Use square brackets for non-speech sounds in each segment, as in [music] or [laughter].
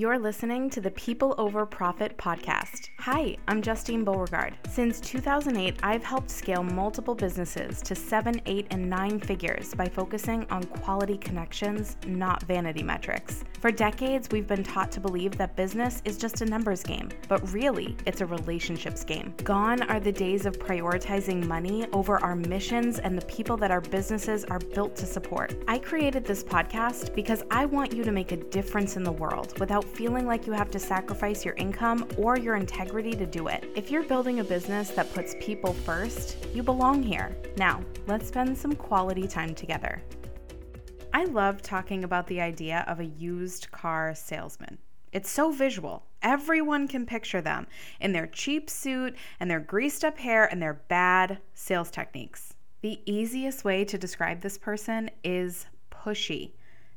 You're listening to the People Over Profit podcast. Hi, I'm Justine Beauregard. Since 2008, I've helped scale multiple businesses to seven, eight, and nine figures by focusing on quality connections, not vanity metrics. For decades, we've been taught to believe that business is just a numbers game, but really, it's a relationships game. Gone are the days of prioritizing money over our missions and the people that our businesses are built to support. I created this podcast because I want you to make a difference in the world without feeling like you have to sacrifice your income or your integrity to do it. If you're building a business that puts people first, you belong here. Now, let's spend some quality time together. I love talking about the idea of a used car salesman. It's so visual. Everyone can picture them in their cheap suit and their greased up hair and their bad sales techniques. The easiest way to describe this person is pushy.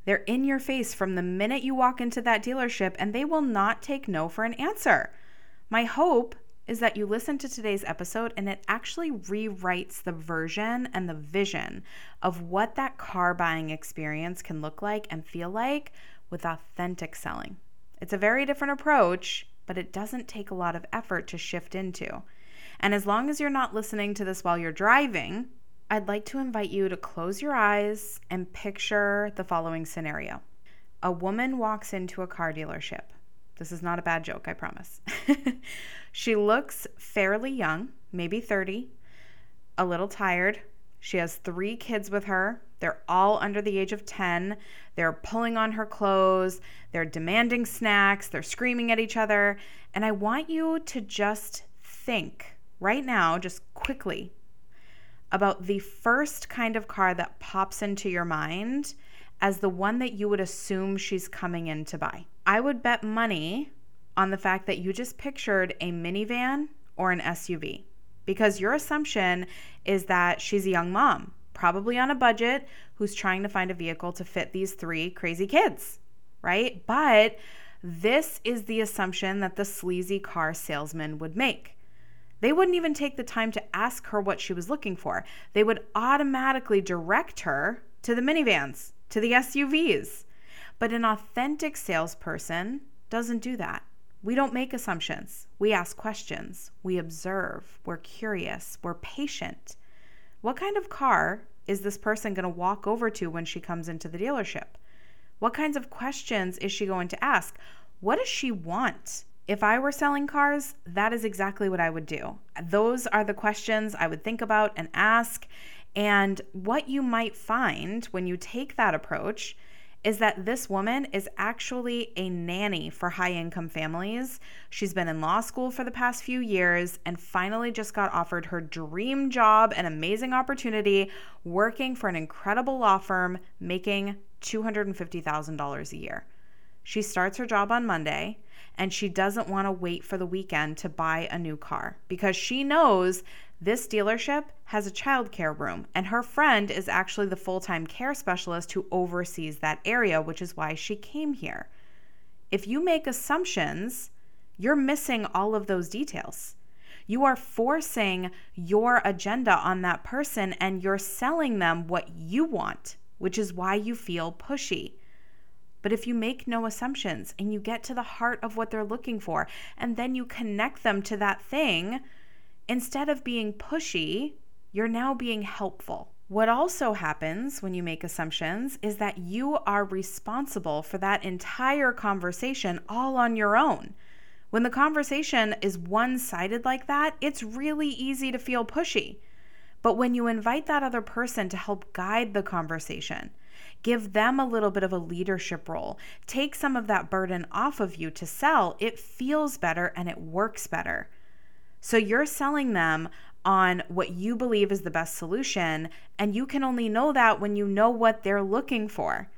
They're in your face from the minute you walk into that dealership and they will not take no for an answer. My hope is that you listen to today's episode and it actually rewrites the version and the vision of what that car buying experience can look like and feel like with authentic selling. It's a very different approach, but it doesn't take a lot of effort to shift into. And as long as you're not listening to this while you're driving, I'd like to invite you to close your eyes and picture the following scenario. A woman walks into a car dealership. This is not a bad joke, I promise. [laughs] she looks fairly young, maybe 30, a little tired. She has three kids with her. They're all under the age of 10. They're pulling on her clothes. They're demanding snacks. They're screaming at each other. And I want you to just think right now, just quickly, about the first kind of car that pops into your mind as the one that you would assume she's coming in to buy. I would bet money on the fact that you just pictured a minivan or an SUV because your assumption is that she's a young mom, probably on a budget, who's trying to find a vehicle to fit these three crazy kids, right? But this is the assumption that the sleazy car salesman would make. They wouldn't even take the time to ask her what she was looking for. They would automatically direct her to the minivans, to the SUVs. But an authentic salesperson doesn't do that. We don't make assumptions. We ask questions. We observe. We're curious. We're patient. What kind of car is this person going to walk over to when she comes into the dealership? What kinds of questions is she going to ask? What does she want? If I were selling cars, that is exactly what I would do. Those are the questions I would think about and ask. And what you might find when you take that approach is that this woman is actually a nanny for high income families. She's been in law school for the past few years and finally just got offered her dream job and amazing opportunity working for an incredible law firm making $250,000 a year. She starts her job on Monday and she doesn't want to wait for the weekend to buy a new car because she knows this dealership has a child care room and her friend is actually the full-time care specialist who oversees that area, which is why she came here. If you make assumptions, you're missing all of those details. You are forcing your agenda on that person and you're selling them what you want, which is why you feel pushy. But if you make no assumptions and you get to the heart of what they're looking for, and then you connect them to that thing, instead of being pushy, you're now being helpful. What also happens when you make assumptions is that you are responsible for that entire conversation all on your own. When the conversation is one sided like that, it's really easy to feel pushy. But when you invite that other person to help guide the conversation, Give them a little bit of a leadership role. Take some of that burden off of you to sell. It feels better and it works better. So you're selling them on what you believe is the best solution, and you can only know that when you know what they're looking for.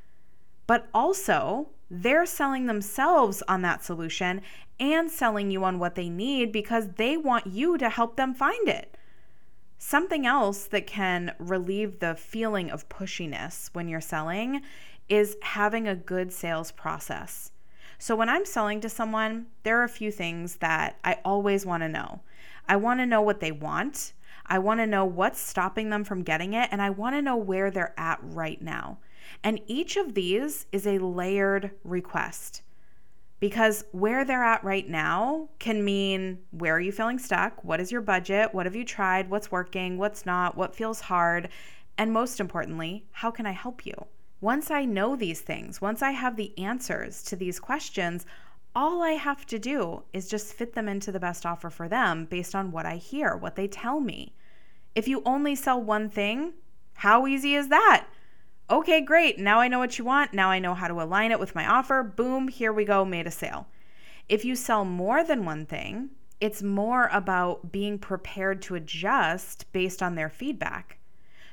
But also, they're selling themselves on that solution and selling you on what they need because they want you to help them find it. Something else that can relieve the feeling of pushiness when you're selling is having a good sales process. So, when I'm selling to someone, there are a few things that I always want to know. I want to know what they want, I want to know what's stopping them from getting it, and I want to know where they're at right now. And each of these is a layered request. Because where they're at right now can mean where are you feeling stuck? What is your budget? What have you tried? What's working? What's not? What feels hard? And most importantly, how can I help you? Once I know these things, once I have the answers to these questions, all I have to do is just fit them into the best offer for them based on what I hear, what they tell me. If you only sell one thing, how easy is that? Okay, great. Now I know what you want. Now I know how to align it with my offer. Boom, here we go, made a sale. If you sell more than one thing, it's more about being prepared to adjust based on their feedback.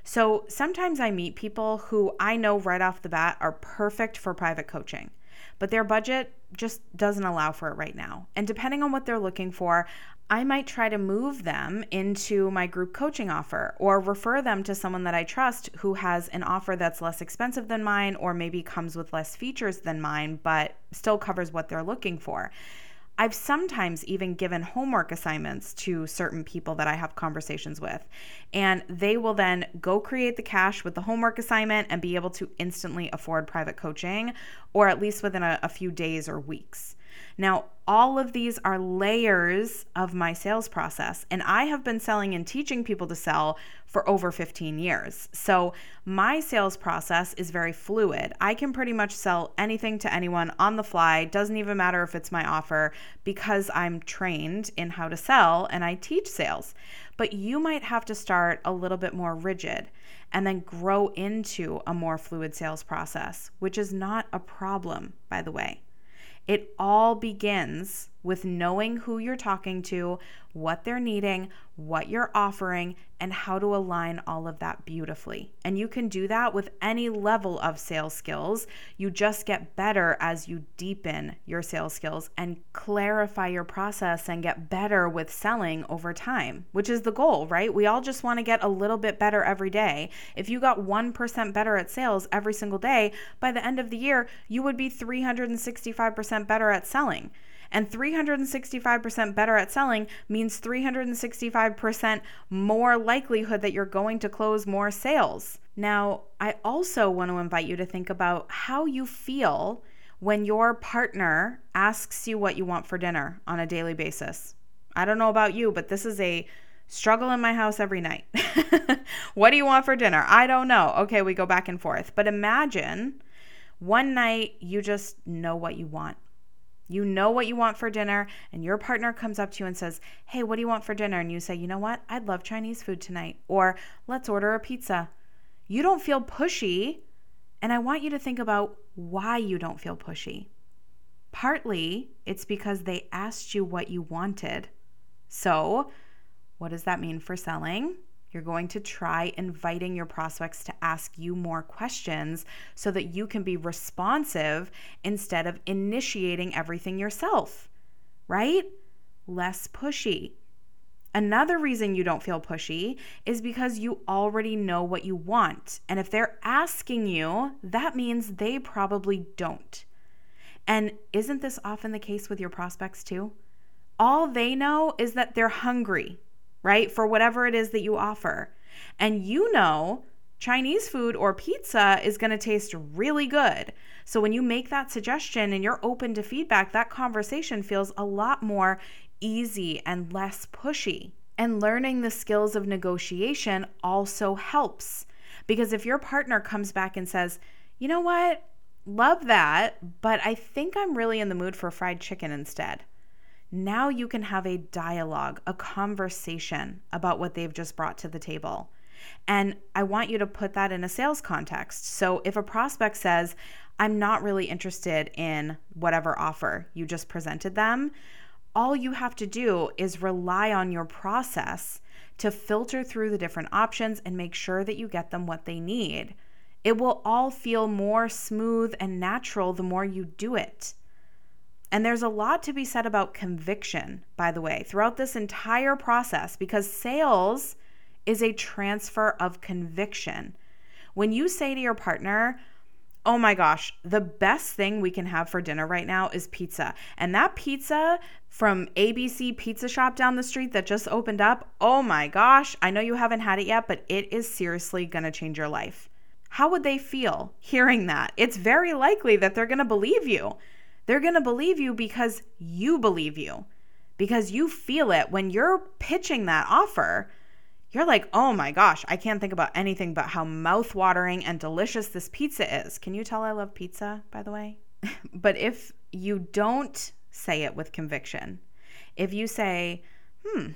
So sometimes I meet people who I know right off the bat are perfect for private coaching, but their budget just doesn't allow for it right now. And depending on what they're looking for, I might try to move them into my group coaching offer or refer them to someone that I trust who has an offer that's less expensive than mine or maybe comes with less features than mine, but still covers what they're looking for. I've sometimes even given homework assignments to certain people that I have conversations with, and they will then go create the cash with the homework assignment and be able to instantly afford private coaching, or at least within a, a few days or weeks. Now, all of these are layers of my sales process, and I have been selling and teaching people to sell for over 15 years. So, my sales process is very fluid. I can pretty much sell anything to anyone on the fly, doesn't even matter if it's my offer, because I'm trained in how to sell and I teach sales. But you might have to start a little bit more rigid and then grow into a more fluid sales process, which is not a problem, by the way. It all begins with knowing who you're talking to, what they're needing, what you're offering, and how to align all of that beautifully. And you can do that with any level of sales skills. You just get better as you deepen your sales skills and clarify your process and get better with selling over time, which is the goal, right? We all just want to get a little bit better every day. If you got 1% better at sales every single day, by the end of the year, you would be 365% better at selling. And 365% better at selling means 365% more likelihood that you're going to close more sales. Now, I also want to invite you to think about how you feel when your partner asks you what you want for dinner on a daily basis. I don't know about you, but this is a struggle in my house every night. [laughs] what do you want for dinner? I don't know. Okay, we go back and forth. But imagine one night you just know what you want. You know what you want for dinner, and your partner comes up to you and says, Hey, what do you want for dinner? And you say, You know what? I'd love Chinese food tonight. Or let's order a pizza. You don't feel pushy. And I want you to think about why you don't feel pushy. Partly, it's because they asked you what you wanted. So, what does that mean for selling? You're going to try inviting your prospects to ask you more questions so that you can be responsive instead of initiating everything yourself, right? Less pushy. Another reason you don't feel pushy is because you already know what you want. And if they're asking you, that means they probably don't. And isn't this often the case with your prospects too? All they know is that they're hungry right? For whatever it is that you offer. And you know, Chinese food or pizza is going to taste really good. So when you make that suggestion and you're open to feedback, that conversation feels a lot more easy and less pushy. And learning the skills of negotiation also helps. Because if your partner comes back and says, you know what, love that, but I think I'm really in the mood for fried chicken instead. Now you can have a dialogue, a conversation about what they've just brought to the table. And I want you to put that in a sales context. So if a prospect says, I'm not really interested in whatever offer you just presented them, all you have to do is rely on your process to filter through the different options and make sure that you get them what they need. It will all feel more smooth and natural the more you do it. And there's a lot to be said about conviction, by the way, throughout this entire process, because sales is a transfer of conviction. When you say to your partner, Oh my gosh, the best thing we can have for dinner right now is pizza. And that pizza from ABC Pizza Shop down the street that just opened up, oh my gosh, I know you haven't had it yet, but it is seriously gonna change your life. How would they feel hearing that? It's very likely that they're gonna believe you They're going to believe you because you believe you, because you feel it when you're pitching that offer. You're like, oh my gosh, I can't think about anything but how mouth-watering and delicious this pizza is. Can you tell I love pizza, by the way? [laughs] but if you don't say it with conviction, if you say, hmm,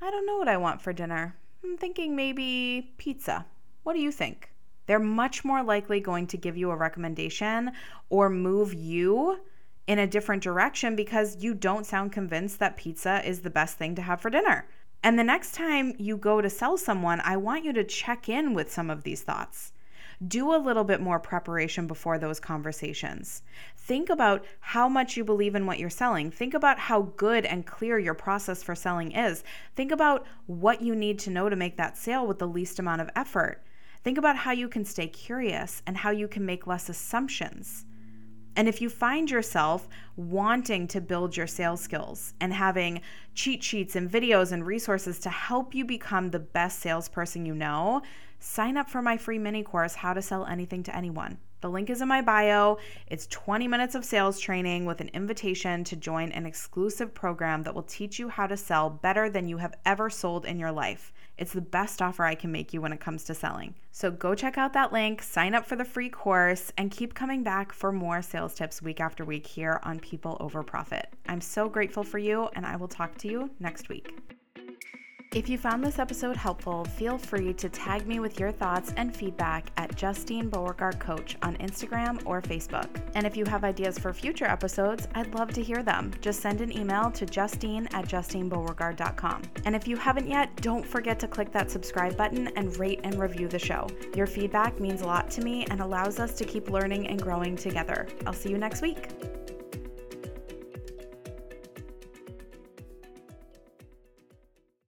I don't know what I want for dinner, I'm thinking maybe pizza. What do you think? They're much more likely going to give you a recommendation or move you in a different direction because you don't sound convinced that pizza is the best thing to have for dinner. And the next time you go to sell someone, I want you to check in with some of these thoughts. Do a little bit more preparation before those conversations. Think about how much you believe in what you're selling. Think about how good and clear your process for selling is. Think about what you need to know to make that sale with the least amount of effort. Think about how you can stay curious and how you can make less assumptions. And if you find yourself wanting to build your sales skills and having cheat sheets and videos and resources to help you become the best salesperson you know, sign up for my free mini course, How to Sell Anything to Anyone. The link is in my bio. It's 20 minutes of sales training with an invitation to join an exclusive program that will teach you how to sell better than you have ever sold in your life. It's the best offer I can make you when it comes to selling. So go check out that link, sign up for the free course, and keep coming back for more sales tips week after week here on People Over Profit. I'm so grateful for you, and I will talk to you next week. If you found this episode helpful, feel free to tag me with your thoughts and feedback at Justine Beauregard Coach on Instagram or Facebook. And if you have ideas for future episodes, I'd love to hear them. Just send an email to justine at justinebeauregard.com. And if you haven't yet, don't forget to click that subscribe button and rate and review the show. Your feedback means a lot to me and allows us to keep learning and growing together. I'll see you next week.